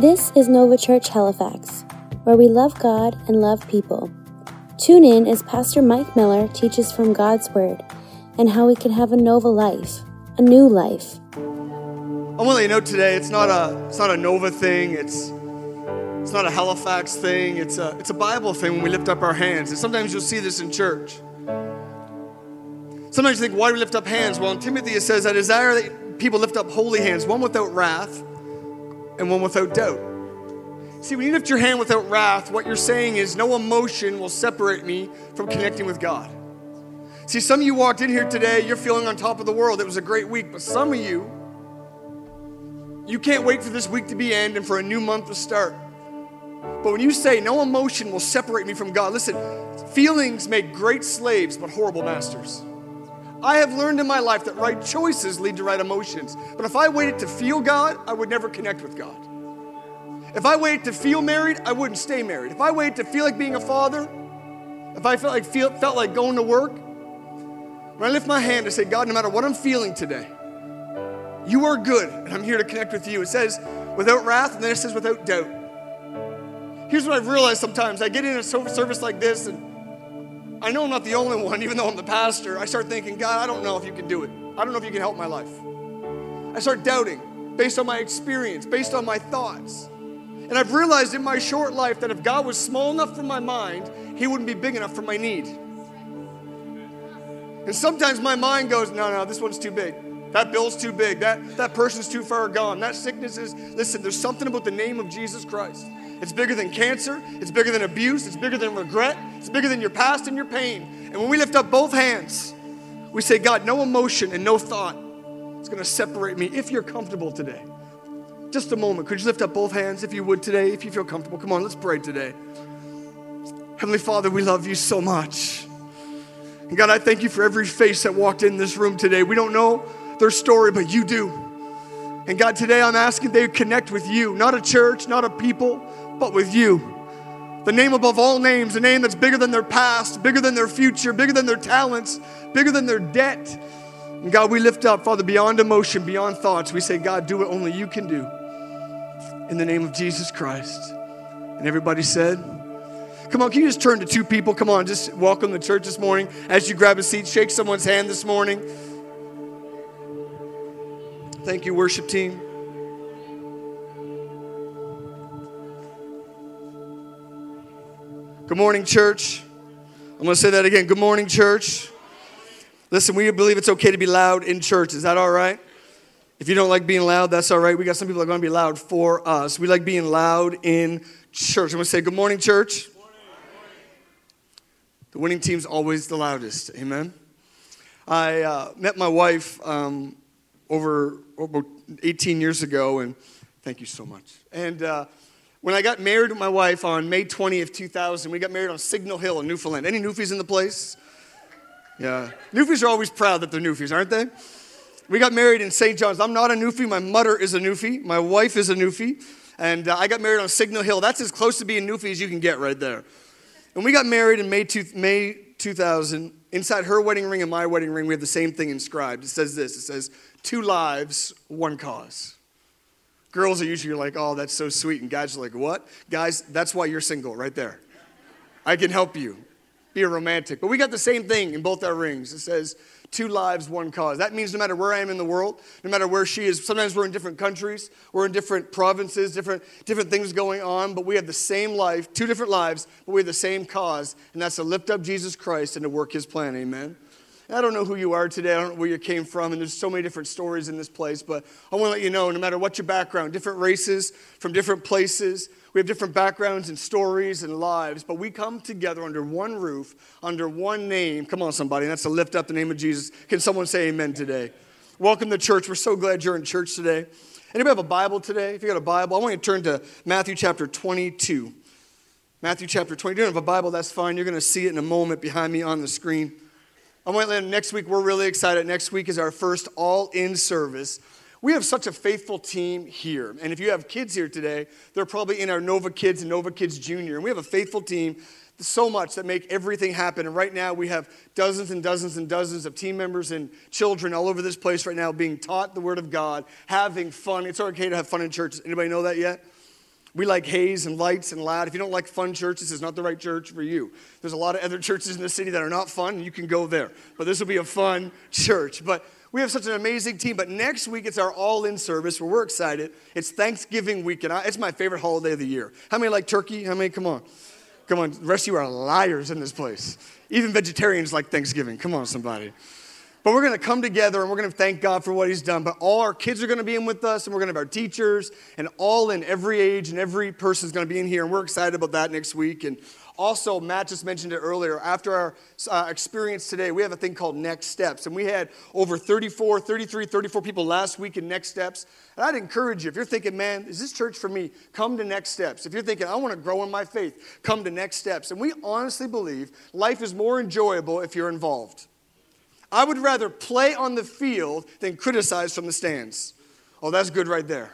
This is Nova Church Halifax, where we love God and love people. Tune in as Pastor Mike Miller teaches from God's Word and how we can have a Nova life, a new life. I want to let you know today it's not a it's not a Nova thing. It's it's not a Halifax thing. It's a it's a Bible thing when we lift up our hands. And sometimes you'll see this in church. Sometimes you think, why do we lift up hands? Well, in Timothy it says, I desire that people lift up holy hands, one without wrath and one without doubt. See, when you lift your hand without wrath, what you're saying is, no emotion will separate me from connecting with God. See, some of you walked in here today, you're feeling on top of the world. It was a great week, but some of you, you can't wait for this week to be end and for a new month to start. But when you say no emotion will separate me from God, listen, feelings make great slaves but horrible masters. I have learned in my life that right choices lead to right emotions. But if I waited to feel God, I would never connect with God. If I waited to feel married, I wouldn't stay married. If I waited to feel like being a father, if I felt like feel, felt like going to work, when I lift my hand to say, God, no matter what I'm feeling today, you are good, and I'm here to connect with you. It says without wrath, and then it says without doubt. Here's what I've realized sometimes. I get in a service like this, and I know I'm not the only one, even though I'm the pastor. I start thinking, God, I don't know if you can do it. I don't know if you can help my life. I start doubting based on my experience, based on my thoughts. And I've realized in my short life that if God was small enough for my mind, He wouldn't be big enough for my need. And sometimes my mind goes, no, no, this one's too big. That bill's too big. That, that person's too far gone. That sickness is, listen, there's something about the name of Jesus Christ. It's bigger than cancer. It's bigger than abuse. It's bigger than regret. It's bigger than your past and your pain. And when we lift up both hands, we say, God, no emotion and no thought is going to separate me if you're comfortable today. Just a moment. Could you lift up both hands if you would today, if you feel comfortable? Come on, let's pray today. Heavenly Father, we love you so much. And God, I thank you for every face that walked in this room today. We don't know their story, but you do. And God, today I'm asking they connect with you, not a church, not a people, but with you. The name above all names, a name that's bigger than their past, bigger than their future, bigger than their talents, bigger than their debt. And God, we lift up, Father, beyond emotion, beyond thoughts. We say, God, do what only you can do. In the name of Jesus Christ. And everybody said, Come on, can you just turn to two people? Come on, just welcome the church this morning. As you grab a seat, shake someone's hand this morning. Thank you, worship team. Good morning, church. I'm going to say that again. Good morning, church. Listen, we believe it's okay to be loud in church. Is that all right? If you don't like being loud, that's all right. We got some people that are going to be loud for us. We like being loud in church. I'm going to say, Good morning, church. The winning team's always the loudest. Amen. I uh, met my wife um, over, over 18 years ago, and thank you so much. And uh, when I got married with my wife on May 20th, 2000, we got married on Signal Hill in Newfoundland. Any Newfies in the place? Yeah. Newfies are always proud that they're Newfies, aren't they? We got married in St. John's. I'm not a Newfie. My mother is a Newfie. My wife is a Newfie. And uh, I got married on Signal Hill. That's as close to being Newfie as you can get right there. And we got married in May, two, May 2000. Inside her wedding ring and my wedding ring, we have the same thing inscribed. It says this it says, Two lives, one cause. Girls are usually like, oh, that's so sweet. And guys are like, what? Guys, that's why you're single right there. I can help you. Be a romantic. But we got the same thing in both our rings. It says, two lives, one cause. That means no matter where I am in the world, no matter where she is, sometimes we're in different countries, we're in different provinces, different, different things going on, but we have the same life, two different lives, but we have the same cause, and that's to lift up Jesus Christ and to work his plan. Amen. I don't know who you are today. I don't know where you came from, and there's so many different stories in this place, but I want to let you know no matter what your background, different races from different places, we have different backgrounds and stories and lives, but we come together under one roof, under one name. Come on, somebody, that's to lift up the name of Jesus. Can someone say amen today? Welcome to church. We're so glad you're in church today. Anybody have a Bible today? If you got a Bible, I want you to turn to Matthew chapter 22. Matthew chapter 20. If you don't have a Bible, that's fine. You're going to see it in a moment behind me on the screen. I want to next week, we're really excited. Next week is our first all in service. We have such a faithful team here. And if you have kids here today, they're probably in our Nova Kids and Nova Kids Junior. And we have a faithful team so much that make everything happen. And right now we have dozens and dozens and dozens of team members and children all over this place right now being taught the Word of God, having fun. It's okay to have fun in church. Anybody know that yet? We like haze and lights and loud. If you don't like fun churches, is not the right church for you. There's a lot of other churches in the city that are not fun, and you can go there. But this will be a fun church. But we have such an amazing team. But next week, it's our all in service where we're excited. It's Thanksgiving weekend. It's my favorite holiday of the year. How many like turkey? How many? Come on. Come on. The rest of you are liars in this place. Even vegetarians like Thanksgiving. Come on, somebody. But we're going to come together and we're going to thank God for what He's done. But all our kids are going to be in with us, and we're going to have our teachers, and all in every age and every person is going to be in here. And we're excited about that next week. And also, Matt just mentioned it earlier. After our uh, experience today, we have a thing called Next Steps. And we had over 34, 33, 34 people last week in Next Steps. And I'd encourage you, if you're thinking, man, is this church for me? Come to Next Steps. If you're thinking, I want to grow in my faith, come to Next Steps. And we honestly believe life is more enjoyable if you're involved. I would rather play on the field than criticize from the stands. Oh, that's good right there.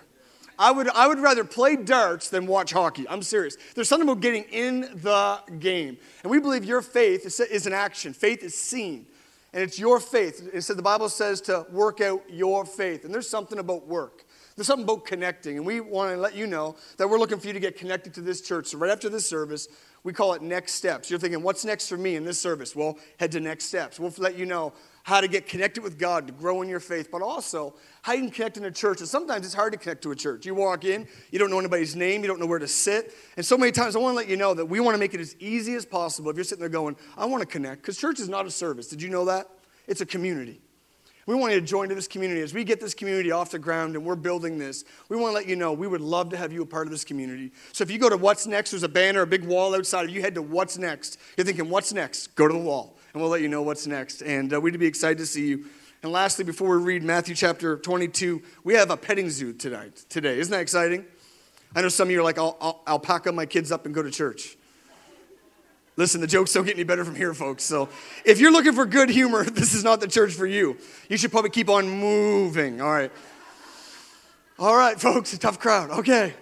I would, I would rather play darts than watch hockey. I'm serious. There's something about getting in the game. And we believe your faith is, is an action. Faith is seen. And it's your faith. It said the Bible says to work out your faith. And there's something about work. There's something about connecting. And we want to let you know that we're looking for you to get connected to this church. So right after this service, we call it next steps. You're thinking, what's next for me in this service? Well, head to next steps. We'll let you know how to get connected with God, to grow in your faith, but also how you can connect in a church. And sometimes it's hard to connect to a church. You walk in, you don't know anybody's name, you don't know where to sit. And so many times I want to let you know that we want to make it as easy as possible. If you're sitting there going, I want to connect, because church is not a service. Did you know that? It's a community. We want you to join to this community. As we get this community off the ground and we're building this, we want to let you know we would love to have you a part of this community. So if you go to What's Next, there's a banner, a big wall outside. If you head to What's Next, you're thinking, What's next? Go to the wall, and we'll let you know what's next. And uh, we'd be excited to see you. And lastly, before we read Matthew chapter 22, we have a petting zoo tonight, today. Isn't that exciting? I know some of you are like, I'll, I'll, I'll pack up my kids up and go to church. Listen, the jokes don't get any better from here, folks. So if you're looking for good humor, this is not the church for you. You should probably keep on moving. All right. All right, folks, a tough crowd. Okay.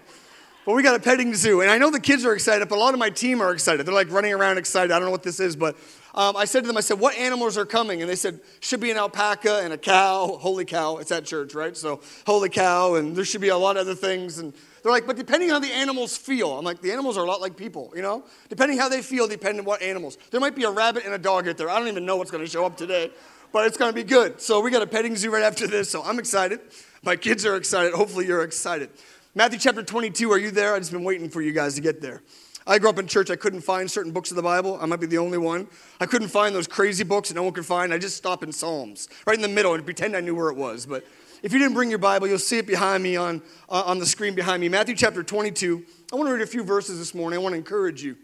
But we got a petting zoo. And I know the kids are excited, but a lot of my team are excited. They're like running around excited. I don't know what this is, but um, I said to them, I said, what animals are coming? And they said, should be an alpaca and a cow. Holy cow. It's at church, right? So, holy cow. And there should be a lot of other things. And they're like, but depending on how the animals feel, I'm like, the animals are a lot like people, you know? Depending how they feel, depending on what animals. There might be a rabbit and a dog out there. I don't even know what's going to show up today, but it's going to be good. So we got a petting zoo right after this, so I'm excited. My kids are excited. Hopefully you're excited. Matthew chapter 22, are you there? I've just been waiting for you guys to get there. I grew up in church. I couldn't find certain books of the Bible. I might be the only one. I couldn't find those crazy books that no one could find. I just stopped in Psalms, right in the middle, and pretend I knew where it was. But if you didn't bring your Bible, you'll see it behind me on, uh, on the screen behind me. Matthew chapter 22. I want to read a few verses this morning. I want to encourage you.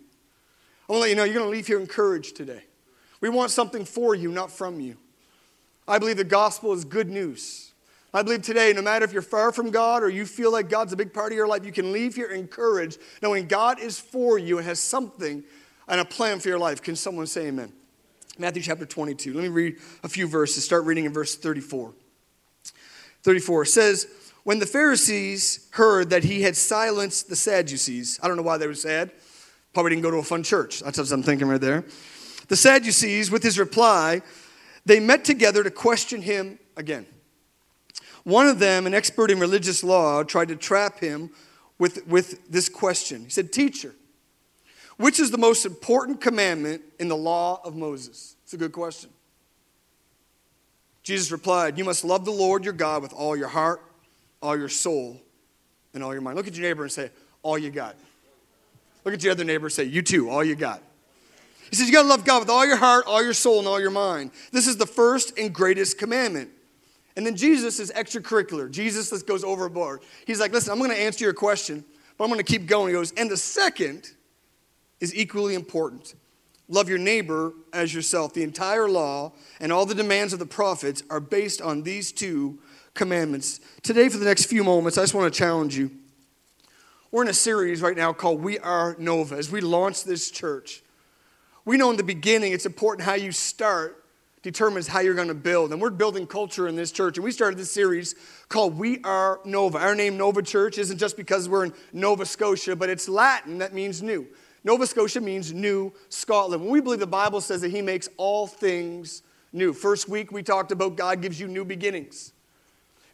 I want to let you know you're going to leave here encouraged today. We want something for you, not from you. I believe the gospel is good news. I believe today, no matter if you're far from God or you feel like God's a big part of your life, you can leave here encouraged knowing God is for you and has something and a plan for your life. Can someone say amen? Matthew chapter 22. Let me read a few verses. Start reading in verse 34. 34 says, When the Pharisees heard that he had silenced the Sadducees, I don't know why they were sad. Probably didn't go to a fun church. That's what I'm thinking right there. The Sadducees, with his reply, they met together to question him again. One of them, an expert in religious law, tried to trap him with, with this question. He said, Teacher, which is the most important commandment in the law of Moses? It's a good question. Jesus replied, You must love the Lord your God with all your heart, all your soul, and all your mind. Look at your neighbor and say, All you got. Look at your other neighbor and say, You too, all you got. He says, You got to love God with all your heart, all your soul, and all your mind. This is the first and greatest commandment. And then Jesus is extracurricular. Jesus goes overboard. He's like, Listen, I'm going to answer your question, but I'm going to keep going. He goes, And the second is equally important. Love your neighbor as yourself. The entire law and all the demands of the prophets are based on these two commandments. Today, for the next few moments, I just want to challenge you. We're in a series right now called We Are Nova as we launch this church. We know in the beginning it's important how you start determines how you're going to build. And we're building culture in this church. And we started this series called We Are Nova. Our name, Nova Church, isn't just because we're in Nova Scotia, but it's Latin that means new. Nova Scotia means New Scotland. we believe the Bible says that He makes all things new. First week we talked about God gives you new beginnings.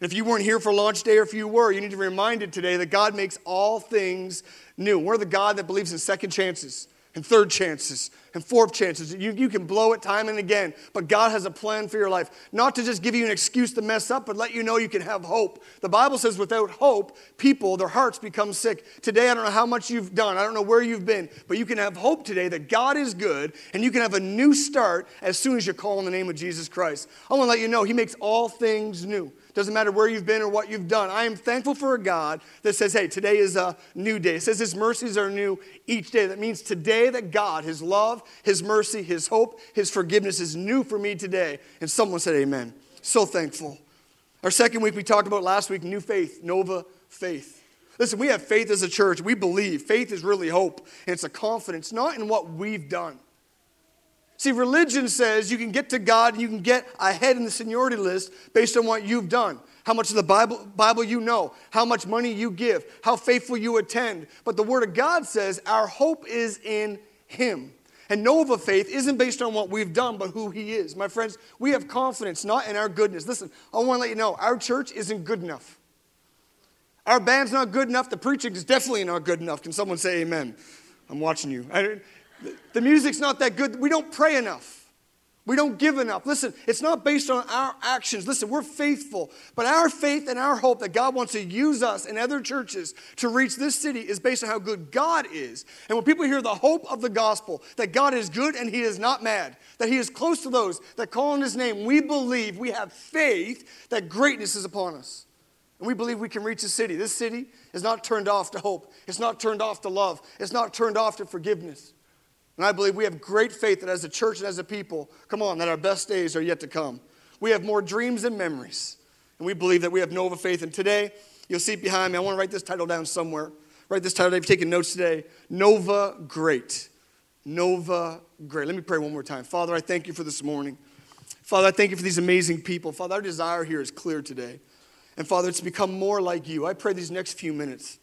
If you weren't here for launch day or if you were, you need to be reminded today that God makes all things new. We're the God that believes in second chances and third chances and fourth chances. You, you can blow it time and again, but God has a plan for your life. Not to just give you an excuse to mess up, but let you know you can have hope. The Bible says without hope, people, their hearts become sick. Today, I don't know how much you've done, I don't know where you've been, but you can have hope today that God is good and you can have a new start as soon as you call in the name of Jesus Christ. I want to let you know He makes all things new. Doesn't matter where you've been or what you've done. I am thankful for a God that says, hey, today is a new day. It says his mercies are new each day. That means today that God, his love, his mercy, his hope, his forgiveness is new for me today. And someone said, amen. So thankful. Our second week, we talked about last week, new faith, Nova faith. Listen, we have faith as a church. We believe. Faith is really hope, and it's a confidence, not in what we've done. See, religion says you can get to God and you can get ahead in the seniority list based on what you've done. How much of the Bible, Bible you know, how much money you give, how faithful you attend. But the Word of God says our hope is in Him. And Nova faith isn't based on what we've done, but who He is. My friends, we have confidence not in our goodness. Listen, I want to let you know our church isn't good enough. Our band's not good enough. The preaching is definitely not good enough. Can someone say amen? I'm watching you. I, the music's not that good. We don't pray enough. We don't give enough. Listen, it's not based on our actions. Listen, we're faithful, but our faith and our hope that God wants to use us and other churches to reach this city is based on how good God is. And when people hear the hope of the gospel, that God is good and He is not mad, that He is close to those that call on His name, we believe, we have faith that greatness is upon us. And we believe we can reach the city. This city is not turned off to hope, it's not turned off to love, it's not turned off to forgiveness. And I believe we have great faith that as a church and as a people, come on, that our best days are yet to come. We have more dreams and memories. And we believe that we have Nova faith. And today, you'll see it behind me. I want to write this title down somewhere. Write this title. I've taken notes today. Nova Great. Nova Great. Let me pray one more time. Father, I thank you for this morning. Father, I thank you for these amazing people. Father, our desire here is clear today. And Father, it's become more like you. I pray these next few minutes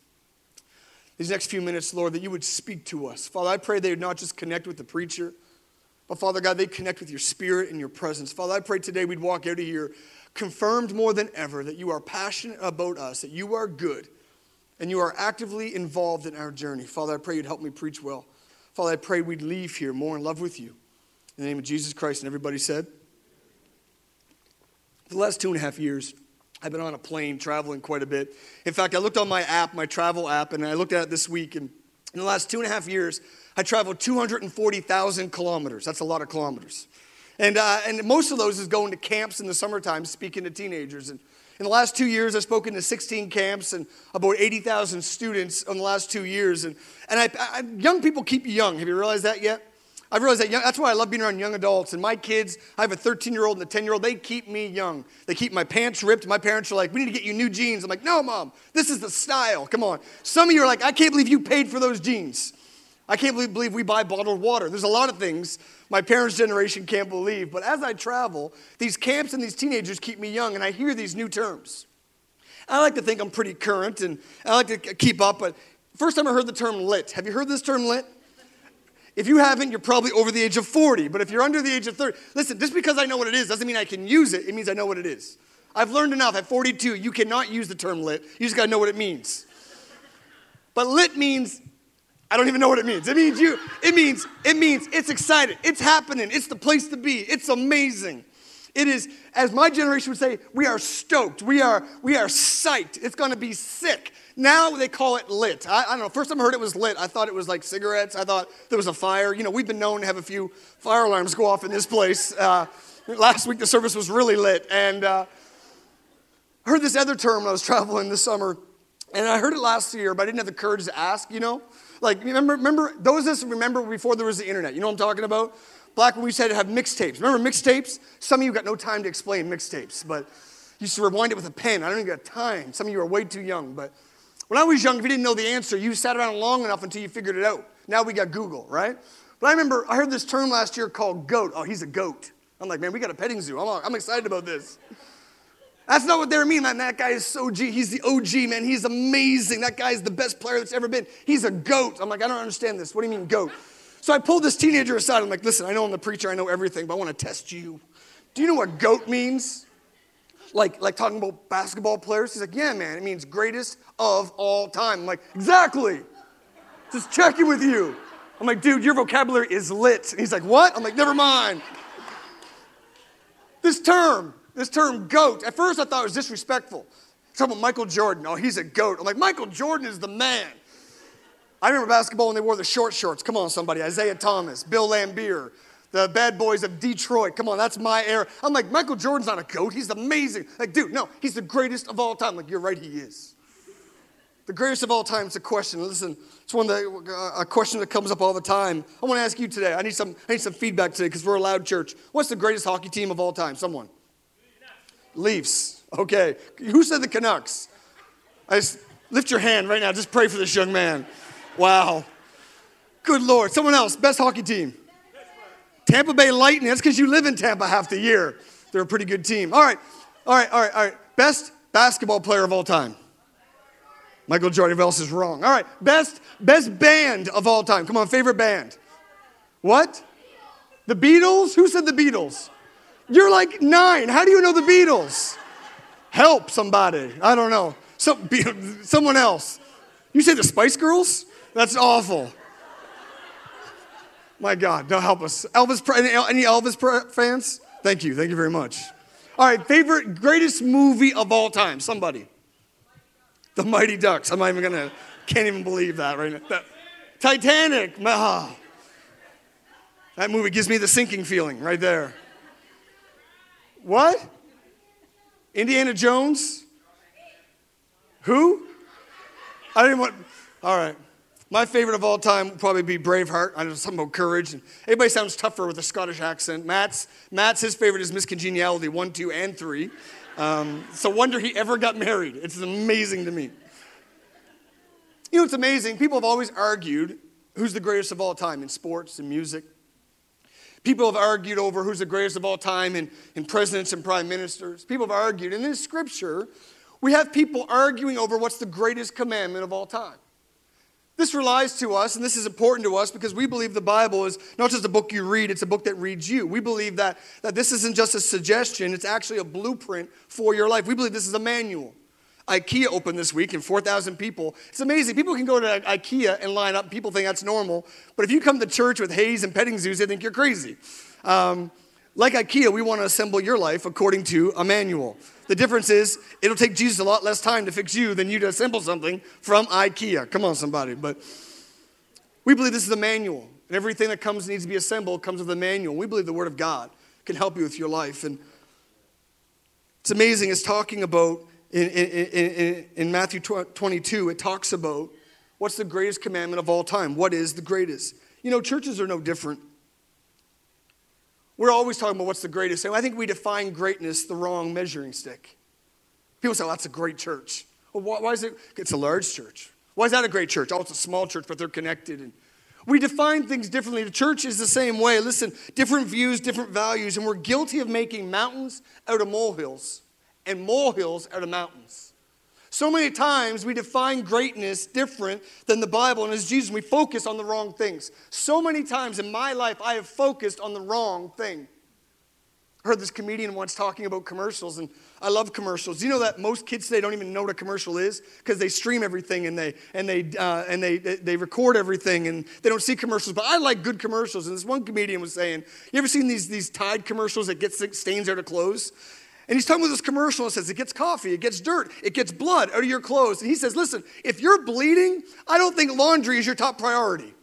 these next few minutes, Lord, that you would speak to us. Father, I pray they would not just connect with the preacher, but Father God, they connect with your spirit and your presence. Father, I pray today we'd walk out of here confirmed more than ever that you are passionate about us, that you are good, and you are actively involved in our journey. Father, I pray you'd help me preach well. Father, I pray we'd leave here more in love with you. In the name of Jesus Christ, and everybody said, for the last two and a half years, I've been on a plane traveling quite a bit. In fact, I looked on my app, my travel app, and I looked at it this week. And in the last two and a half years, I traveled 240,000 kilometers. That's a lot of kilometers. And, uh, and most of those is going to camps in the summertime, speaking to teenagers. And in the last two years, I've spoken to 16 camps and about 80,000 students in the last two years. And, and I, I, young people keep you young. Have you realized that yet? I've realized that young, that's why I love being around young adults. And my kids, I have a 13 year old and a 10 year old, they keep me young. They keep my pants ripped. My parents are like, we need to get you new jeans. I'm like, no, mom, this is the style. Come on. Some of you are like, I can't believe you paid for those jeans. I can't believe we buy bottled water. There's a lot of things my parents' generation can't believe. But as I travel, these camps and these teenagers keep me young, and I hear these new terms. I like to think I'm pretty current and I like to keep up, but first time I heard the term lit. Have you heard this term lit? If you haven't, you're probably over the age of 40. But if you're under the age of 30, listen, just because I know what it is doesn't mean I can use it. It means I know what it is. I've learned enough. At 42, you cannot use the term lit. You just got to know what it means. But lit means I don't even know what it means. It means you it means it means it's excited. It's happening. It's the place to be. It's amazing. It is as my generation would say, we are stoked. We are we are psyched. It's going to be sick. Now they call it lit. I, I, don't know. First time I heard it was lit, I thought it was like cigarettes. I thought there was a fire. You know, we've been known to have a few fire alarms go off in this place. Uh, last week the service was really lit. And uh, I heard this other term when I was traveling this summer. And I heard it last year, but I didn't have the courage to ask, you know? Like, remember, remember those of us remember before there was the internet. You know what I'm talking about? Black when we said to have mixtapes. Remember mixtapes? Some of you got no time to explain mixtapes, but you used to rewind it with a pen. I don't even got time. Some of you are way too young, but when I was young, if you didn't know the answer, you sat around long enough until you figured it out. Now we got Google, right? But I remember I heard this term last year called goat. Oh, he's a goat. I'm like, man, we got a petting zoo. I'm, I'm excited about this. That's not what they were meaning, man. That guy is so G. He's the OG, man. He's amazing. That guy is the best player that's ever been. He's a goat. I'm like, I don't understand this. What do you mean, goat? So I pulled this teenager aside. I'm like, listen, I know I'm the preacher. I know everything, but I want to test you. Do you know what goat means? like, like talking about basketball players? He's like, yeah, man, it means greatest of all time. I'm like, exactly. Just checking with you. I'm like, dude, your vocabulary is lit. And he's like, what? I'm like, never mind. This term, this term goat, at first I thought it was disrespectful. Talking about Michael Jordan. Oh, he's a goat. I'm like, Michael Jordan is the man. I remember basketball when they wore the short shorts. Come on, somebody. Isiah Thomas, Bill Laimbeer, the bad boys of Detroit. Come on, that's my era. I'm like, Michael Jordan's not a goat. He's amazing. Like, dude, no, he's the greatest of all time. Like, you're right, he is. The greatest of all time is a question. Listen, it's one that uh, a question that comes up all the time. I want to ask you today. I need some, I need some feedback today because we're a loud church. What's the greatest hockey team of all time? Someone. Leafs. Okay. Who said the Canucks? I just lift your hand right now. Just pray for this young man. Wow. Good Lord. Someone else. Best hockey team. Tampa Bay Lightning. That's because you live in Tampa half the year. They're a pretty good team. All right. All right. All right. All right. Best basketball player of all time. Michael Jordan else is wrong. All right, best best band of all time. Come on, favorite band. What? The Beatles? Who said the Beatles? You're like nine. How do you know the Beatles? Help somebody. I don't know. Some, someone else. You say the Spice Girls? That's awful. My God, don't help us. Elvis, any Elvis fans? Thank you. Thank you very much. All right, favorite, greatest movie of all time. Somebody. The Mighty Ducks. I'm not even gonna, can't even believe that right now. That, Titanic. Oh. That movie gives me the sinking feeling right there. What? Indiana Jones? Who? I didn't want. All right. My favorite of all time would probably be Braveheart. I know something about courage. And everybody sounds tougher with a Scottish accent. Matt's, Matt's his favorite is Miss Congeniality, one, two, and three. Um, it's a wonder he ever got married. It's amazing to me. You know, it's amazing. People have always argued who's the greatest of all time in sports and music. People have argued over who's the greatest of all time in, in presidents and prime ministers. People have argued. And in scripture, we have people arguing over what's the greatest commandment of all time. This relies to us, and this is important to us because we believe the Bible is not just a book you read, it's a book that reads you. We believe that, that this isn't just a suggestion, it's actually a blueprint for your life. We believe this is a manual. IKEA opened this week and 4,000 people. It's amazing. People can go to IKEA and line up. People think that's normal. But if you come to church with haze and petting zoos, they think you're crazy. Um, like IKEA, we want to assemble your life according to a manual. The difference is it'll take Jesus a lot less time to fix you than you to assemble something from IKEA. Come on, somebody. But we believe this is a manual, and everything that comes needs to be assembled comes with a manual. We believe the Word of God can help you with your life. And it's amazing, it's talking about in, in, in, in Matthew 22, it talks about what's the greatest commandment of all time. What is the greatest? You know, churches are no different. We're always talking about what's the greatest. And I think we define greatness the wrong measuring stick. People say, well, that's a great church. Well, why, why is it? It's a large church. Why is that a great church? Oh, it's a small church, but they're connected. And we define things differently. The church is the same way. Listen, different views, different values, and we're guilty of making mountains out of molehills and molehills out of mountains. So many times we define greatness different than the Bible, and as Jesus, we focus on the wrong things. So many times in my life, I have focused on the wrong thing. I heard this comedian once talking about commercials, and I love commercials. You know that most kids today don't even know what a commercial is because they stream everything and they and they uh, and they they record everything and they don't see commercials. But I like good commercials. And this one comedian was saying, "You ever seen these these Tide commercials that get stains out of clothes?" And he's talking with this commercial and says, It gets coffee, it gets dirt, it gets blood out of your clothes. And he says, Listen, if you're bleeding, I don't think laundry is your top priority.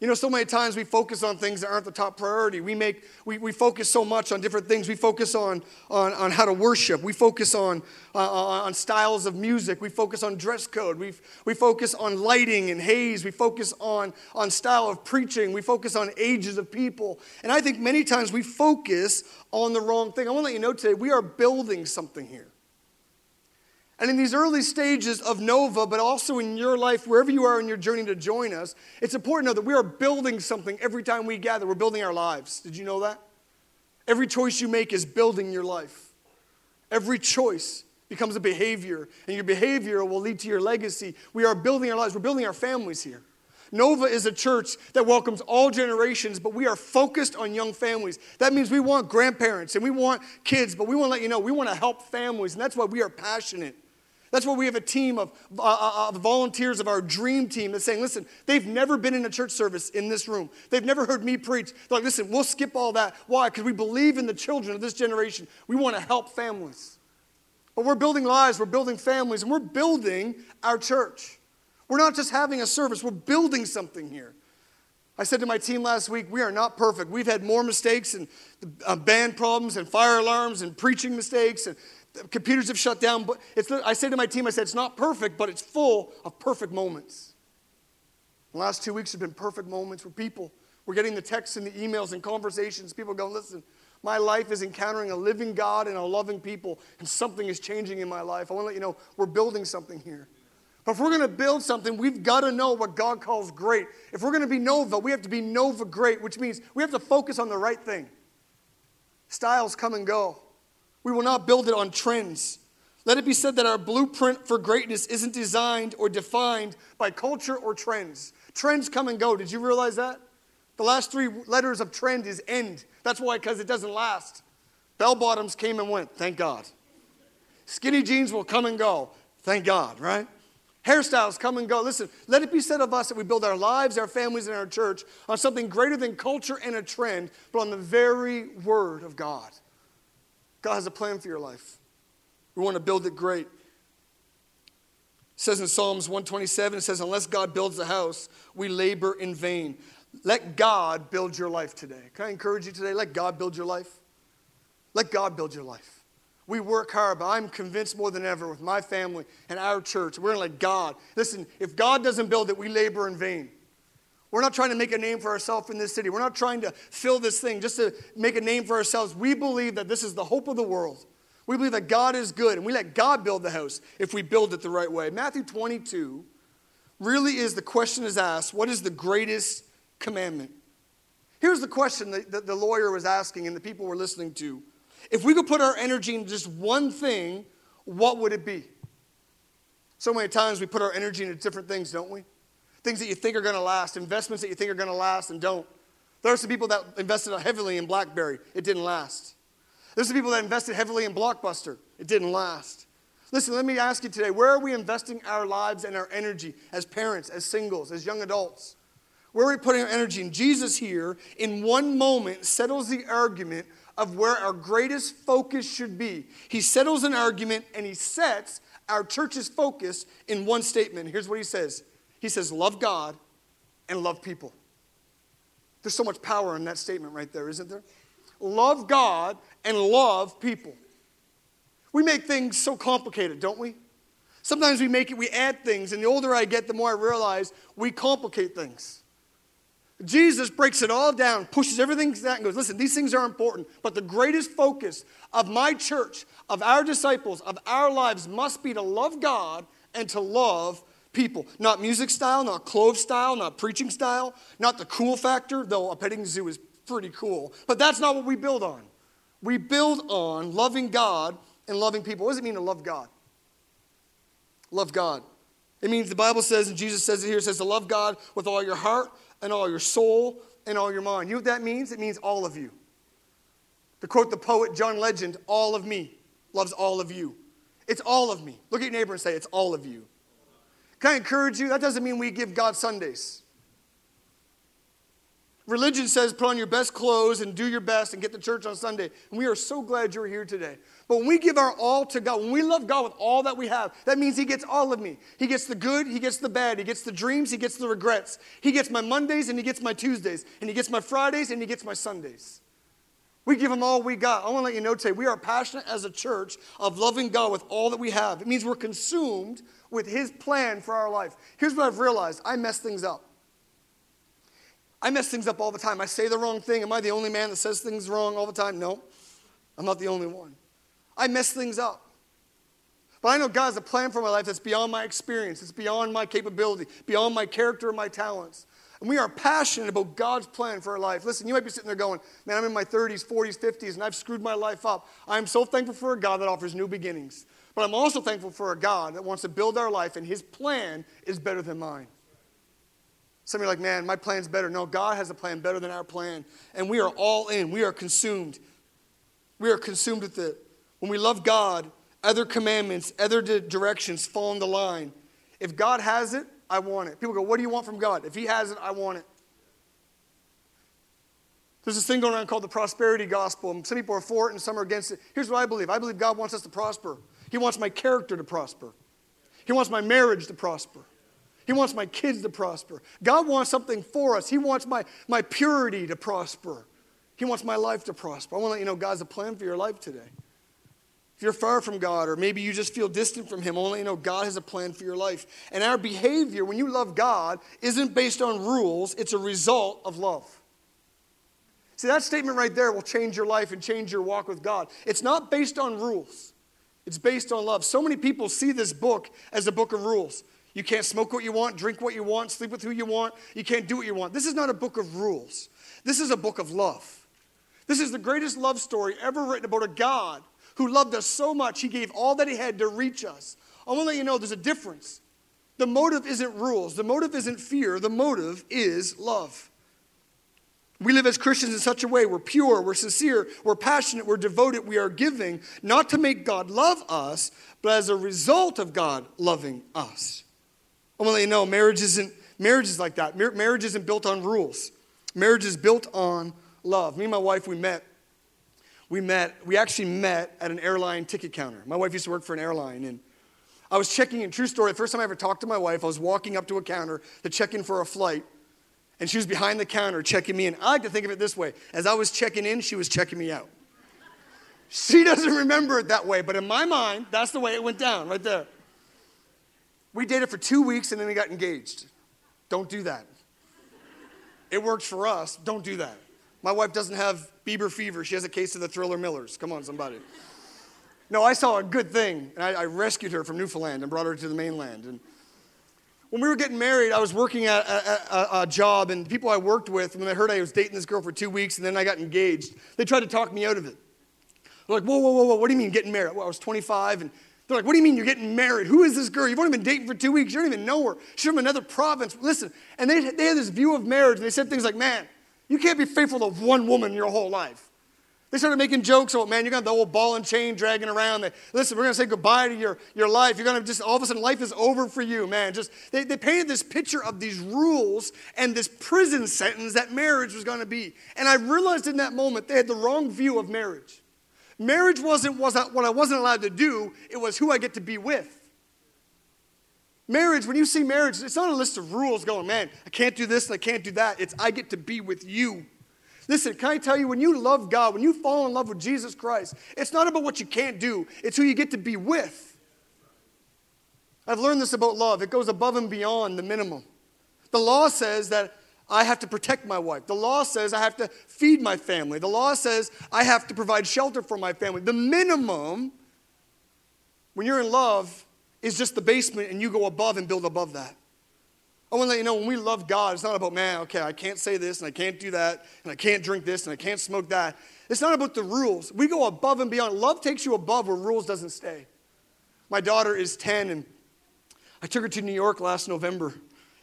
You know, so many times we focus on things that aren't the top priority. We make we, we focus so much on different things. We focus on on, on how to worship. We focus on uh, on styles of music. We focus on dress code. We we focus on lighting and haze. We focus on on style of preaching. We focus on ages of people. And I think many times we focus on the wrong thing. I want to let you know today we are building something here. And in these early stages of Nova, but also in your life, wherever you are in your journey to join us, it's important to know that we are building something every time we gather. We're building our lives. Did you know that? Every choice you make is building your life. Every choice becomes a behavior, and your behavior will lead to your legacy. We are building our lives, we're building our families here. Nova is a church that welcomes all generations, but we are focused on young families. That means we want grandparents and we want kids, but we want to let you know we want to help families, and that's why we are passionate. That's why we have a team of, uh, uh, uh, volunteers of our dream team that's saying, listen, they've never been in a church service in this room. They've never heard me preach. They're like, listen, we'll skip all that. Why? Because we believe in the children of this generation. We want to help families. But we're building lives, we're building families, and we're building our church. We're not just having a service, we're building something here. I said to my team last week, we are not perfect. We've had more mistakes and uh, band problems and fire alarms and preaching mistakes and computers have shut down. But it's, I say to my team, I said, it's not perfect, but it's full of perfect moments. The last two weeks have been perfect moments where people, we're getting the texts and the emails and conversations. People go, listen, my life is encountering a living God and a loving people, and something is changing in my life. I want to let you know we're building something here. But if we're going to build something, we've got to know what God calls great. If we're going to be Nova, we have to be Nova great, which means we have to focus on the right thing. Styles come and go. We will not build it on trends. Let it be said that our blueprint for greatness isn't designed or defined by culture or trends. Trends come and go. Did you realize that? The last three letters of trend is end. That's why, because it doesn't last. Bell bottoms came and went. Thank God. Skinny jeans will come and go. Thank God, right? Hairstyles come and go. Listen, let it be said of us that we build our lives, our families, and our church on something greater than culture and a trend, but on the very word of God. God has a plan for your life. We want to build it great. It says in Psalms 127, it says, Unless God builds a house, we labor in vain. Let God build your life today. Can I encourage you today? Let God build your life. Let God build your life. We work hard, but I'm convinced more than ever with my family and our church, we're going to let God. Listen, if God doesn't build it, we labor in vain. We're not trying to make a name for ourselves in this city. We're not trying to fill this thing just to make a name for ourselves. We believe that this is the hope of the world. We believe that God is good, and we let God build the house if we build it the right way. Matthew 22 really is the question is asked what is the greatest commandment? Here's the question that the lawyer was asking and the people were listening to. If we could put our energy into just one thing, what would it be? So many times we put our energy into different things, don't we? Things that you think are going to last, investments that you think are going to last and don't. There are some people that invested heavily in Blackberry, it didn't last. There's some people that invested heavily in Blockbuster, it didn't last. Listen, let me ask you today where are we investing our lives and our energy as parents, as singles, as young adults? Where are we putting our energy? And Jesus here, in one moment, settles the argument of where our greatest focus should be. He settles an argument and he sets our church's focus in one statement. Here's what he says he says, Love God and love people. There's so much power in that statement right there, isn't there? Love God and love people. We make things so complicated, don't we? Sometimes we make it, we add things, and the older I get, the more I realize we complicate things. Jesus breaks it all down, pushes everything down, and goes, Listen, these things are important, but the greatest focus of my church, of our disciples, of our lives must be to love God and to love people. Not music style, not clothes style, not preaching style, not the cool factor, though a petting zoo is pretty cool. But that's not what we build on. We build on loving God and loving people. What does it mean to love God? Love God. It means the Bible says, and Jesus says it here, says to love God with all your heart and all your soul and all your mind. You know what that means? It means all of you. To quote the poet John Legend, all of me loves all of you. It's all of me. Look at your neighbor and say, It's all of you. Can I encourage you? That doesn't mean we give God Sundays. Religion says put on your best clothes and do your best and get to church on Sunday. And we are so glad you're here today. But when we give our all to God, when we love God with all that we have, that means He gets all of me. He gets the good, He gets the bad, He gets the dreams, He gets the regrets. He gets my Mondays and He gets my Tuesdays, and He gets my Fridays and He gets my Sundays. We give Him all we got. I want to let you know today, we are passionate as a church of loving God with all that we have. It means we're consumed with His plan for our life. Here's what I've realized I mess things up. I mess things up all the time. I say the wrong thing. Am I the only man that says things wrong all the time? No, I'm not the only one. I mess things up. But I know God has a plan for my life that's beyond my experience, it's beyond my capability, beyond my character and my talents. And we are passionate about God's plan for our life. Listen, you might be sitting there going, Man, I'm in my 30s, 40s, 50s, and I've screwed my life up. I'm so thankful for a God that offers new beginnings. But I'm also thankful for a God that wants to build our life, and his plan is better than mine. Some of you are like, man, my plan's better. No, God has a plan better than our plan. And we are all in. We are consumed. We are consumed with it. When we love God, other commandments, other directions fall in the line. If God has it, I want it. People go, What do you want from God? If He has it, I want it. There's this thing going on called the prosperity gospel. And some people are for it and some are against it. Here's what I believe I believe God wants us to prosper. He wants my character to prosper, He wants my marriage to prosper. He wants my kids to prosper. God wants something for us. He wants my, my purity to prosper. He wants my life to prosper. I want to let you know God's a plan for your life today. If you're far from God, or maybe you just feel distant from Him, you know God has a plan for your life. And our behavior, when you love God, isn't based on rules, it's a result of love. See, that statement right there will change your life and change your walk with God. It's not based on rules, it's based on love. So many people see this book as a book of rules. You can't smoke what you want, drink what you want, sleep with who you want. You can't do what you want. This is not a book of rules. This is a book of love. This is the greatest love story ever written about a God who loved us so much, he gave all that he had to reach us. I want to let you know there's a difference. The motive isn't rules, the motive isn't fear, the motive is love. We live as Christians in such a way we're pure, we're sincere, we're passionate, we're devoted, we are giving, not to make God love us, but as a result of God loving us. I want to let you know marriage isn't marriage is like that. Mar- marriage isn't built on rules. Marriage is built on love. Me and my wife, we met. We met. We actually met at an airline ticket counter. My wife used to work for an airline, and I was checking in. True story. The first time I ever talked to my wife, I was walking up to a counter to check in for a flight, and she was behind the counter checking me in. I like to think of it this way: as I was checking in, she was checking me out. She doesn't remember it that way, but in my mind, that's the way it went down right there. We dated for two weeks and then we got engaged. Don't do that. It worked for us. Don't do that. My wife doesn't have Bieber fever. She has a case of the Thriller Millers. Come on, somebody. No, I saw a good thing, and I, I rescued her from Newfoundland and brought her to the mainland. And when we were getting married, I was working at a, a, a, job, and people I worked with, when they heard I was dating this girl for two weeks and then I got engaged, they tried to talk me out of it. They're like, whoa, whoa, whoa, whoa, what do you mean getting married? Well, I was 25, and they're like, what do you mean you're getting married? Who is this girl? You've only been dating for two weeks. You don't even know her. She's from another province. Listen, and they, they had this view of marriage, and they said things like, man, you can't be faithful to one woman your whole life. They started making jokes about, man, you're going to have the old ball and chain dragging around. They, Listen, we're going to say goodbye to your, your life. You're going to just, all of a sudden, life is over for you, man. Just, they, they painted this picture of these rules and this prison sentence that marriage was going to be. And I realized in that moment they had the wrong view of marriage. Marriage wasn't, wasn't what I wasn't allowed to do, it was who I get to be with. Marriage, when you see marriage, it's not a list of rules going, man, I can't do this and I can't do that. It's I get to be with you. Listen, can I tell you, when you love God, when you fall in love with Jesus Christ, it's not about what you can't do, it's who you get to be with. I've learned this about love. It goes above and beyond the minimum. The law says that I have to protect my wife. The law says I have to feed my family. The law says I have to provide shelter for my family. The minimum, when you're in love, is just the basement and you go above and build above that. I want to let you know when we love God, it's not about, man, okay, I can't say this and I can't do that and I can't drink this and I can't smoke that. It's not about the rules. We go above and beyond. Love takes you above where rules doesn't stay. My daughter is 10 and I took her to New York last November.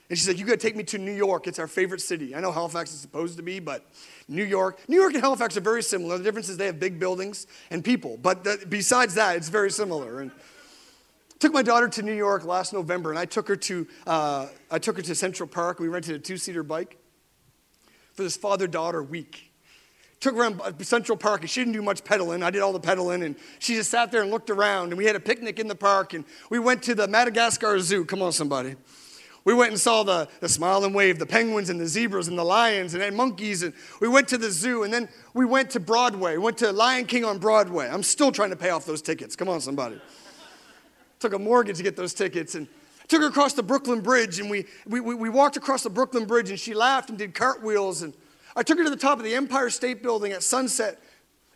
And she said, You got to take me to New York. It's our favorite city. I know Halifax is supposed to be, but New York. New York and Halifax are very similar. The difference is they have big buildings and people. But the, besides that, it's very similar. And took my daughter to New York last November, and I took her to, uh, I took her to Central Park. We rented a two seater bike for this father daughter week. Took her around Central Park, and she didn't do much pedaling. I did all the pedaling, and she just sat there and looked around. And we had a picnic in the park, and we went to the Madagascar Zoo. Come on, somebody. We went and saw the, the smile and wave, the penguins and the zebras and the lions and, and monkeys. And we went to the zoo and then we went to Broadway. We went to Lion King on Broadway. I'm still trying to pay off those tickets. Come on, somebody. Took a mortgage to get those tickets and took her across the Brooklyn Bridge. And we, we, we walked across the Brooklyn Bridge and she laughed and did cartwheels. And I took her to the top of the Empire State Building at sunset.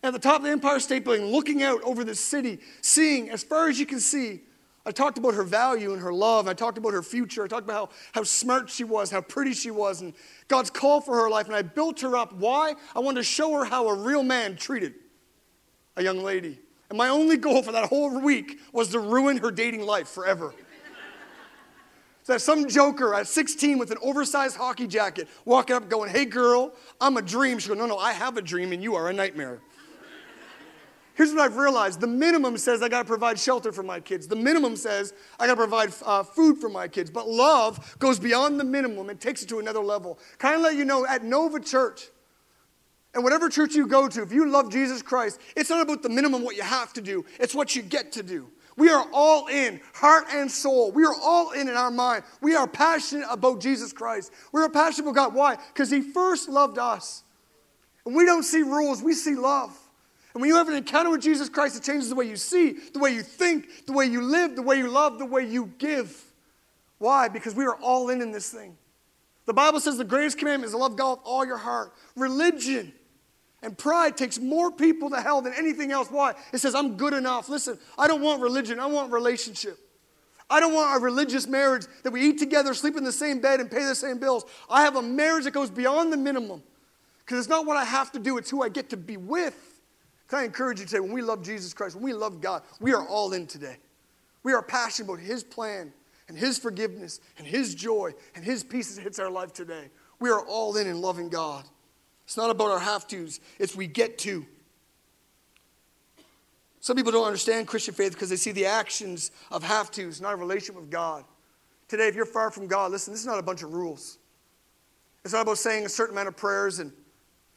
At the top of the Empire State Building, looking out over the city, seeing as far as you can see I talked about her value and her love. I talked about her future. I talked about how, how smart she was, how pretty she was, and God's call for her life. And I built her up. Why? I wanted to show her how a real man treated a young lady. And my only goal for that whole week was to ruin her dating life forever. So that some joker at 16 with an oversized hockey jacket walking up going, Hey girl, I'm a dream. She goes, No, no, I have a dream and you are a nightmare. Here's what I've realized the minimum says I got to provide shelter for my kids. The minimum says I got to provide uh, food for my kids. But love goes beyond the minimum and takes it to another level. Kind of let you know at Nova Church, and whatever church you go to, if you love Jesus Christ, it's not about the minimum what you have to do, it's what you get to do. We are all in, heart and soul. We are all in in our mind. We are passionate about Jesus Christ. We are passionate about God. Why? Because He first loved us. And we don't see rules, we see love. And when you have an encounter with Jesus Christ, it changes the way you see, the way you think, the way you live, the way you love, the way you give. Why? Because we are all in in this thing. The Bible says the greatest commandment is to love God with all your heart. Religion and pride takes more people to hell than anything else. Why? It says, I'm good enough. Listen, I don't want religion, I want relationship. I don't want a religious marriage that we eat together, sleep in the same bed, and pay the same bills. I have a marriage that goes beyond the minimum because it's not what I have to do, it's who I get to be with. Can I encourage you today, when we love Jesus Christ, when we love God, we are all in today. We are passionate about His plan and His forgiveness and His joy and His peace that hits our life today. We are all in in loving God. It's not about our have tos, it's we get to. Some people don't understand Christian faith because they see the actions of have tos, not a relationship with God. Today, if you're far from God, listen, this is not a bunch of rules. It's not about saying a certain amount of prayers and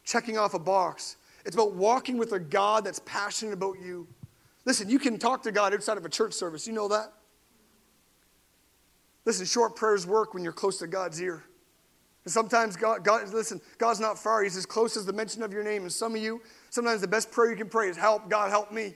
checking off a box. It's about walking with a God that's passionate about you. Listen, you can talk to God outside of a church service. You know that? Listen, short prayers work when you're close to God's ear. Sometimes God, God, listen, God's not far. He's as close as the mention of your name. And some of you, sometimes the best prayer you can pray is, Help, God, help me.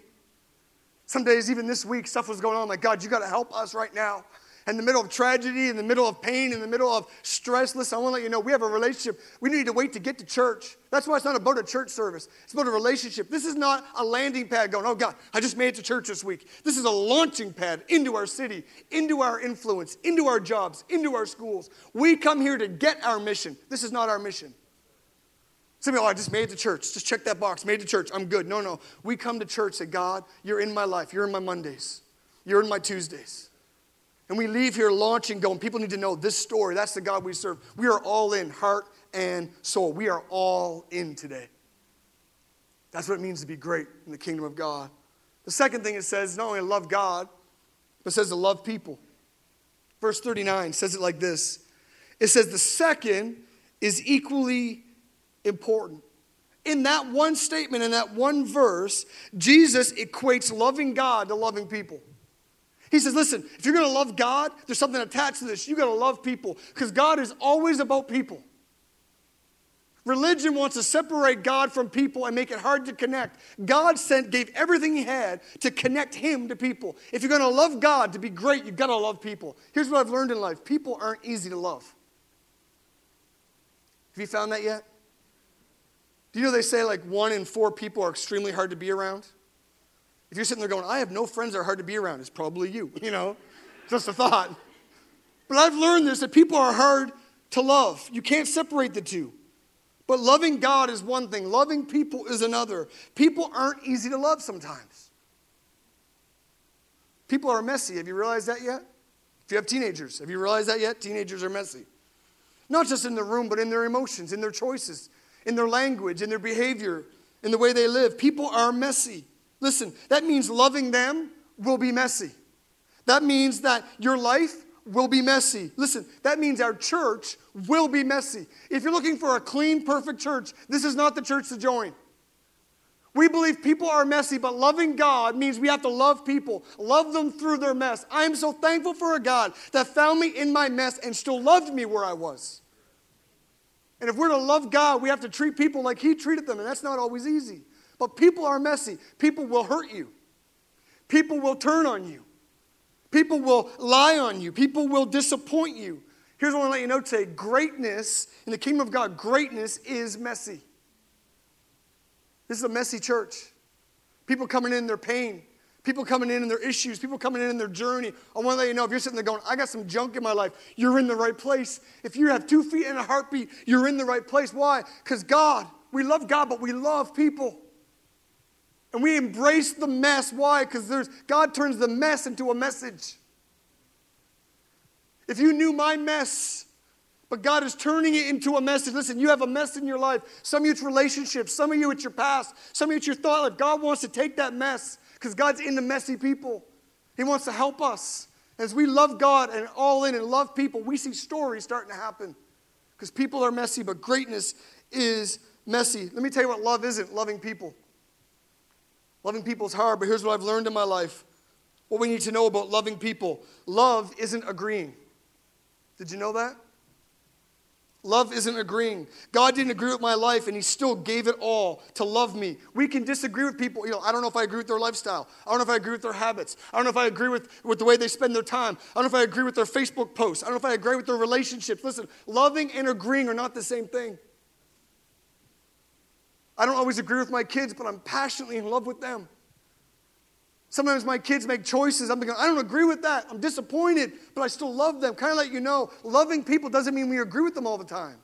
Some days, even this week, stuff was going on. I'm like, God, you got to help us right now in the middle of tragedy, in the middle of pain, in the middle of stress. Listen, I want to let you know we have a relationship. We need to wait to get to church. That's why it's not about a church service, it's about a relationship. This is not a landing pad going, oh God, I just made it to church this week. This is a launching pad into our city, into our influence, into our jobs, into our schools. We come here to get our mission. This is not our mission. Some you, oh, I just made it to church. Just check that box. Made it to church. I'm good. No, no. We come to church, say, God, you're in my life. You're in my Mondays. You're in my Tuesdays. And we leave here launching, going, people need to know this story. That's the God we serve. We are all in, heart and soul. We are all in today. That's what it means to be great in the kingdom of God. The second thing it says, not only love God, but says to love people. Verse 39 says it like this it says, the second is equally important. In that one statement, in that one verse, Jesus equates loving God to loving people. He says, listen, if you're going to love God, there's something attached to this. You've got to love people because God is always about people. Religion wants to separate God from people and make it hard to connect. God sent, gave everything He had to connect Him to people. If you're going to love God to be great, you've got to love people. Here's what I've learned in life people aren't easy to love. Have you found that yet? Do you know they say like one in four people are extremely hard to be around? If you're sitting there going, I have no friends that are hard to be around, it's probably you, you know? Just a thought. But I've learned this that people are hard to love. You can't separate the two. But loving God is one thing, loving people is another. People aren't easy to love sometimes. People are messy. Have you realized that yet? If you have teenagers, have you realized that yet? Teenagers are messy. Not just in the room, but in their emotions, in their choices, in their language, in their behavior, in the way they live. People are messy. Listen, that means loving them will be messy. That means that your life will be messy. Listen, that means our church will be messy. If you're looking for a clean, perfect church, this is not the church to join. We believe people are messy, but loving God means we have to love people, love them through their mess. I am so thankful for a God that found me in my mess and still loved me where I was. And if we're to love God, we have to treat people like He treated them, and that's not always easy. But people are messy. People will hurt you. People will turn on you. People will lie on you. People will disappoint you. Here's what I want to let you know today greatness in the kingdom of God, greatness is messy. This is a messy church. People coming in their pain, people coming in in their issues, people coming in in their journey. I want to let you know if you're sitting there going, I got some junk in my life, you're in the right place. If you have two feet and a heartbeat, you're in the right place. Why? Because God, we love God, but we love people. And we embrace the mess. Why? Because there's God turns the mess into a message. If you knew my mess, but God is turning it into a message. Listen, you have a mess in your life. Some of you it's relationships, some of you it's your past, some of you it's your thought life. God wants to take that mess because God's into messy people. He wants to help us. As we love God and all in and love people, we see stories starting to happen because people are messy, but greatness is messy. Let me tell you what love isn't loving people. Loving people is hard, but here's what I've learned in my life what we need to know about loving people love isn't agreeing. Did you know that? Love isn't agreeing. God didn't agree with my life, and He still gave it all to love me. We can disagree with people. You know, I don't know if I agree with their lifestyle. I don't know if I agree with their habits. I don't know if I agree with, with the way they spend their time. I don't know if I agree with their Facebook posts. I don't know if I agree with their relationships. Listen, loving and agreeing are not the same thing. I don't always agree with my kids, but I'm passionately in love with them. Sometimes my kids make choices. I'm thinking, I don't agree with that. I'm disappointed, but I still love them. Kind of let you know, loving people doesn't mean we agree with them all the time.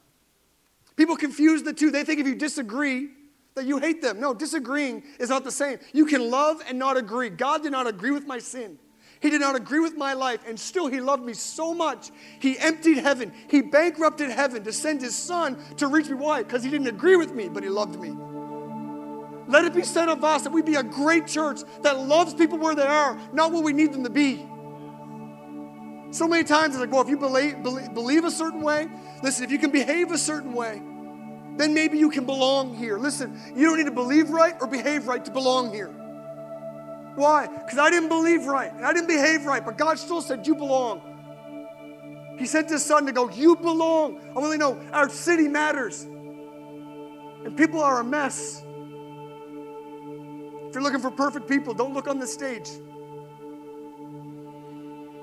People confuse the two. They think if you disagree, that you hate them. No, disagreeing is not the same. You can love and not agree. God did not agree with my sin. He did not agree with my life, and still He loved me so much. He emptied heaven. He bankrupted heaven to send His Son to reach me. Why? Because He didn't agree with me, but He loved me. Let it be said of us that we be a great church that loves people where they are, not where we need them to be. So many times it's like, well, if you believe, believe, believe a certain way, listen, if you can behave a certain way, then maybe you can belong here. Listen, you don't need to believe right or behave right to belong here. Why? Because I didn't believe right and I didn't behave right, but God still said, You belong. He sent his son to go, You belong. I want to know our city matters. And people are a mess. If you're looking for perfect people, don't look on the stage.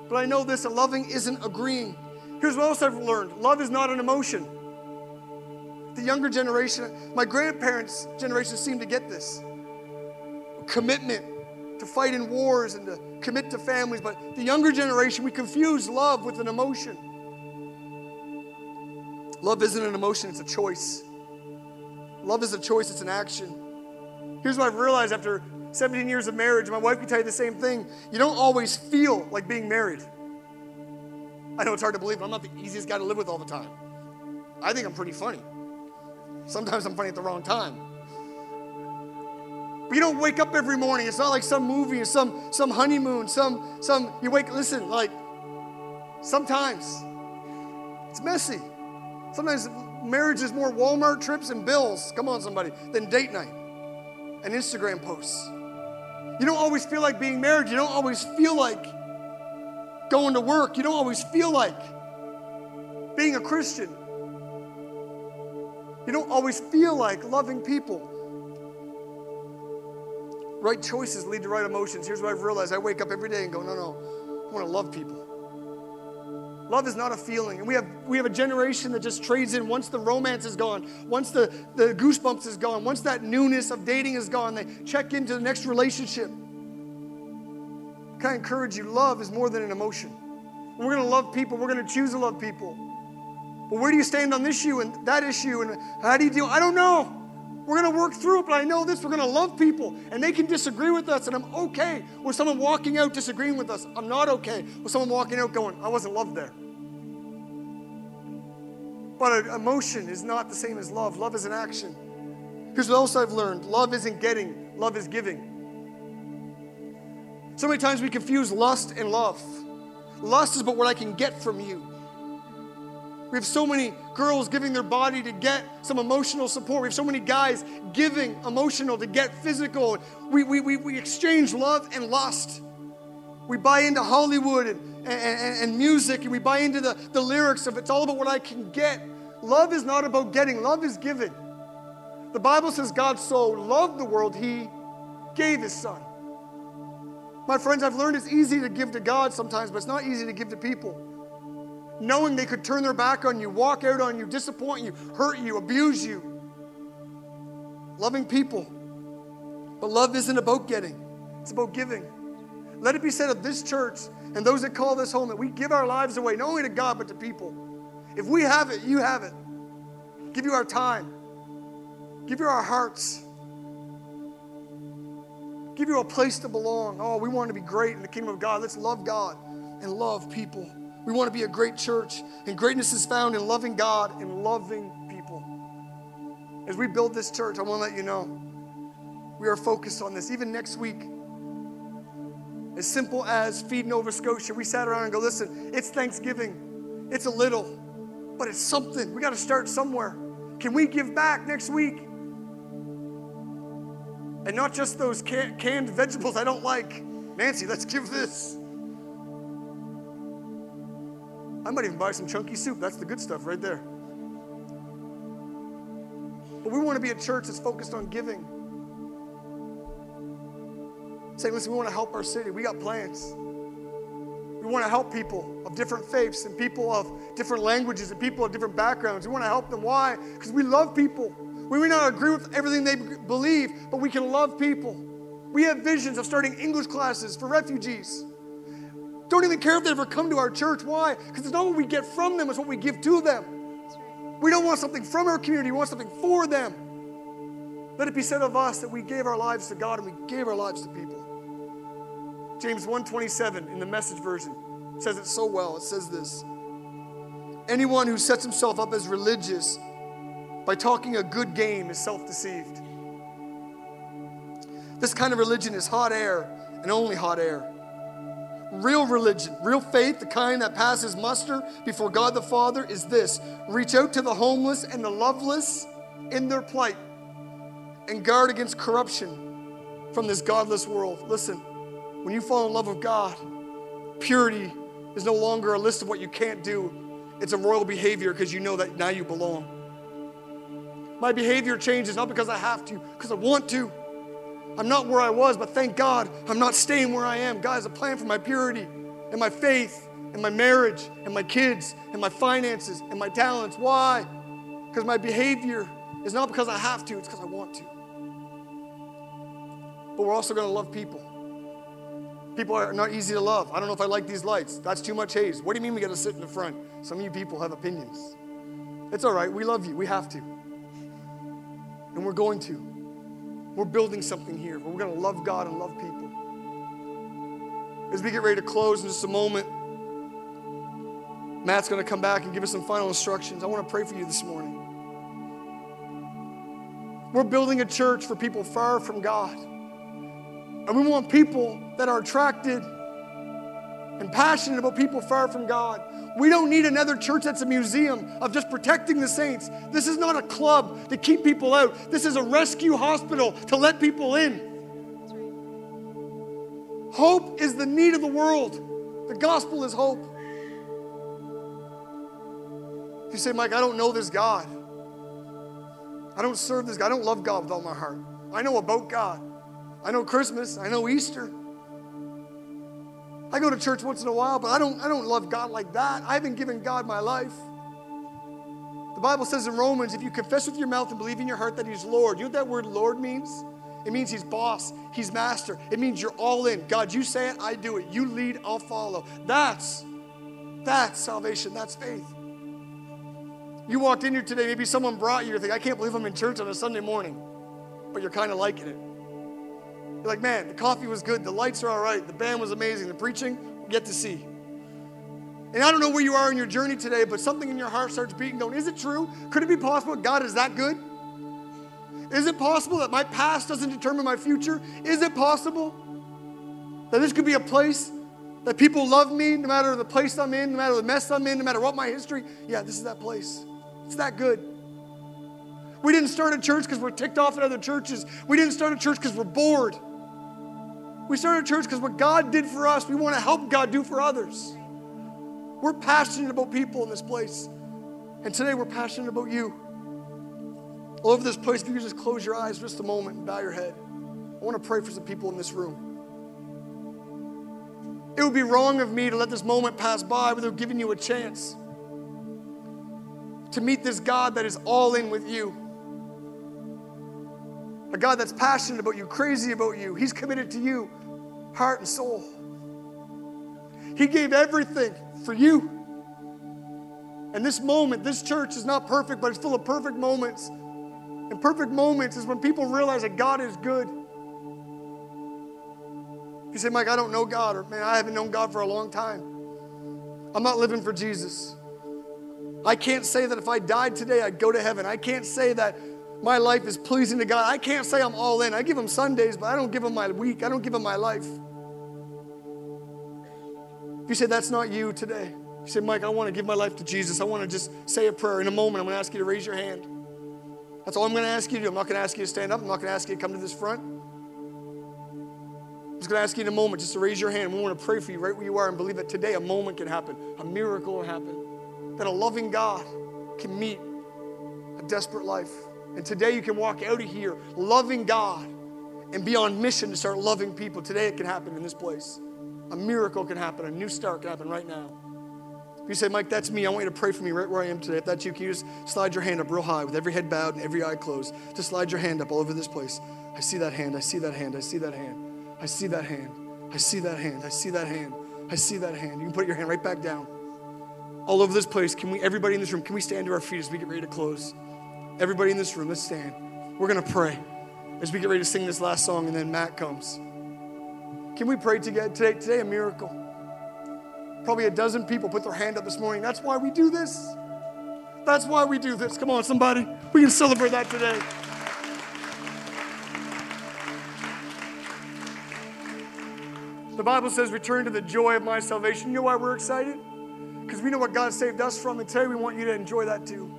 But I know this loving isn't agreeing. Here's what else I've learned love is not an emotion. The younger generation, my grandparents' generation seem to get this commitment to fight in wars and to commit to families. But the younger generation, we confuse love with an emotion. Love isn't an emotion, it's a choice. Love is a choice, it's an action. Here's what I've realized after 17 years of marriage. My wife can tell you the same thing. You don't always feel like being married. I know it's hard to believe, but I'm not the easiest guy to live with all the time. I think I'm pretty funny. Sometimes I'm funny at the wrong time. You don't wake up every morning. It's not like some movie or some, some honeymoon, some, some, you wake, listen, like, sometimes it's messy. Sometimes marriage is more Walmart trips and bills, come on, somebody, than date night and Instagram posts. You don't always feel like being married. You don't always feel like going to work. You don't always feel like being a Christian. You don't always feel like loving people. Right choices lead to right emotions. Here's what I've realized I wake up every day and go, no, no, I want to love people. Love is not a feeling. And we have, we have a generation that just trades in once the romance is gone, once the, the goosebumps is gone, once that newness of dating is gone, they check into the next relationship. Can I encourage you? Love is more than an emotion. We're going to love people, we're going to choose to love people. But where do you stand on this issue and that issue? And how do you deal? I don't know. We're going to work through it, but I know this we're going to love people, and they can disagree with us, and I'm okay with someone walking out disagreeing with us. I'm not okay with someone walking out going, I wasn't loved there. But emotion is not the same as love. Love is an action. Here's what else I've learned love isn't getting, love is giving. So many times we confuse lust and love. Lust is about what I can get from you. We have so many girls giving their body to get some emotional support. We have so many guys giving emotional to get physical. We, we, we, we exchange love and lust. We buy into Hollywood and, and, and, music and we buy into the, the lyrics of it's all about what I can get. Love is not about getting, love is giving. The Bible says God so loved the world, he gave his son. My friends, I've learned it's easy to give to God sometimes, but it's not easy to give to people knowing they could turn their back on you, walk out on you, disappoint you, hurt you, abuse you. Loving people. But love isn't about getting, it's about giving. Let it be said of this church and those that call this home that we give our lives away, not only to God, but to people. If we have it, you have it. Give you our time, give you our hearts, give you a place to belong. Oh, we want to be great in the kingdom of God. Let's love God and love people. We want to be a great church. And greatness is found in loving God and loving people. As we build this church, I want to let you know we are focused on this. Even next week, as simple as feed Nova Scotia, we sat around and go, listen, it's Thanksgiving. It's a little, but it's something. We got to start somewhere. Can we give back next week? And not just those canned vegetables I don't like. Nancy, let's give this. I might even buy some chunky soup. That's the good stuff right there. But we want to be a church that's focused on giving. Saying, listen, we want to help our city. We got plans. We want to help people of different faiths and people of different languages and people of different backgrounds. We want to help them. Why? Because we love people. We may not agree with everything they believe, but we can love people. We have visions of starting English classes for refugees. Don't even care if they ever come to our church. Why? Because it's not what we get from them, it's what we give to them. We don't want something from our community, we want something for them. Let it be said of us that we gave our lives to God and we gave our lives to people. James 1:27 in the message version says it so well. It says this. Anyone who sets himself up as religious by talking a good game is self-deceived. This kind of religion is hot air and only hot air. Real religion, real faith, the kind that passes muster before God the Father, is this reach out to the homeless and the loveless in their plight and guard against corruption from this godless world. Listen, when you fall in love with God, purity is no longer a list of what you can't do. It's a royal behavior because you know that now you belong. My behavior changes not because I have to, because I want to. I'm not where I was, but thank God I'm not staying where I am. God has a plan for my purity and my faith and my marriage and my kids and my finances and my talents. Why? Because my behavior is not because I have to, it's because I want to. But we're also going to love people. People are not easy to love. I don't know if I like these lights. That's too much haze. What do you mean we got to sit in the front? Some of you people have opinions. It's all right. We love you. We have to. And we're going to. We're building something here where we're going to love God and love people. As we get ready to close in just a moment, Matt's going to come back and give us some final instructions. I want to pray for you this morning. We're building a church for people far from God. And we want people that are attracted and passionate about people far from God. We don't need another church that's a museum of just protecting the saints. This is not a club to keep people out. This is a rescue hospital to let people in. Hope is the need of the world. The gospel is hope. You say, Mike, I don't know this God. I don't serve this God. I don't love God with all my heart. I know about God. I know Christmas. I know Easter. I go to church once in a while, but I don't, I don't love God like that. I haven't given God my life. The Bible says in Romans, if you confess with your mouth and believe in your heart that He's Lord, you know what that word Lord means? It means He's boss, He's master. It means you're all in. God, you say it, I do it. You lead, I'll follow. That's, that's salvation. That's faith. You walked in here today, maybe someone brought you, you think, I can't believe I'm in church on a Sunday morning, but you're kind of liking it. You're like, man, the coffee was good, the lights are all right, the band was amazing, the preaching, get to see. And I don't know where you are in your journey today, but something in your heart starts beating, going, is it true? Could it be possible God is that good? Is it possible that my past doesn't determine my future? Is it possible that this could be a place that people love me no matter the place I'm in, no matter the mess I'm in, no matter what my history? Yeah, this is that place. It's that good. We didn't start a church because we're ticked off at other churches. We didn't start a church because we're bored. We started a church because what God did for us, we want to help God do for others. We're passionate about people in this place. And today we're passionate about you. All over this place, if you just close your eyes just a moment and bow your head. I want to pray for some people in this room. It would be wrong of me to let this moment pass by without giving you a chance to meet this God that is all in with you. A God that's passionate about you, crazy about you. He's committed to you, heart and soul. He gave everything for you. And this moment, this church is not perfect, but it's full of perfect moments. And perfect moments is when people realize that God is good. You say, Mike, I don't know God, or man, I haven't known God for a long time. I'm not living for Jesus. I can't say that if I died today, I'd go to heaven. I can't say that my life is pleasing to God. I can't say I'm all in. I give him Sundays, but I don't give him my week. I don't give him my life. If you say that's not you today, you say, Mike, I want to give my life to Jesus. I want to just say a prayer. In a moment, I'm going to ask you to raise your hand. That's all I'm going to ask you to do. I'm not going to ask you to stand up. I'm not going to ask you to come to this front. I'm just going to ask you in a moment just to raise your hand. We want to pray for you right where you are and believe that today a moment can happen, a miracle will happen, that a loving God can meet a desperate life. And today you can walk out of here loving God and be on mission to start loving people. Today it can happen in this place. A miracle can happen, a new start can happen right now. If you say, Mike, that's me, I want you to pray for me right where I am today. If that's you, can you just slide your hand up real high with every head bowed and every eye closed? Just slide your hand up all over this place. I see that hand, I see that hand, I see that hand, I see that hand, I see that hand, I see that hand, I see that hand. You can put your hand right back down. All over this place, can we, everybody in this room, can we stand to our feet as we get ready to close? Everybody in this room, let's stand. We're going to pray as we get ready to sing this last song, and then Matt comes. Can we pray together today? Today, a miracle. Probably a dozen people put their hand up this morning. That's why we do this. That's why we do this. Come on, somebody. We can celebrate that today. The Bible says, Return to the joy of my salvation. You know why we're excited? Because we know what God saved us from, and today we want you to enjoy that too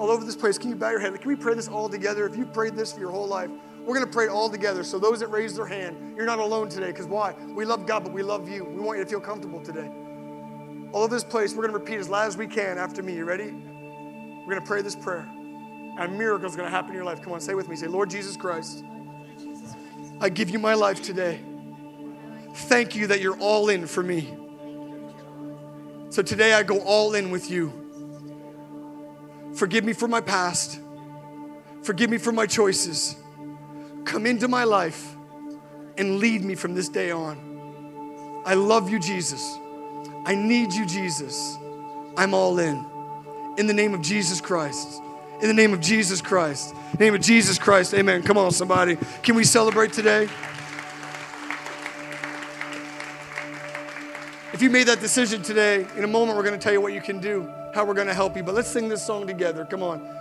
all over this place. Can you bow your head? Can we pray this all together? If you've prayed this for your whole life, we're going to pray it all together. So those that raise their hand, you're not alone today. Because why? We love God, but we love you. We want you to feel comfortable today. All over this place, we're going to repeat as loud as we can after me. You ready? We're going to pray this prayer. And a miracle is going to happen in your life. Come on, say with me. Say, Lord Jesus Christ, I give you my life today. Thank you that you're all in for me. So today I go all in with you. Forgive me for my past. Forgive me for my choices. Come into my life and lead me from this day on. I love you, Jesus. I need you, Jesus. I'm all in. In the name of Jesus Christ. In the name of Jesus Christ. Name of Jesus Christ. Amen. Come on, somebody. Can we celebrate today? If you made that decision today, in a moment we're going to tell you what you can do how we're going to help you. But let's sing this song together. Come on.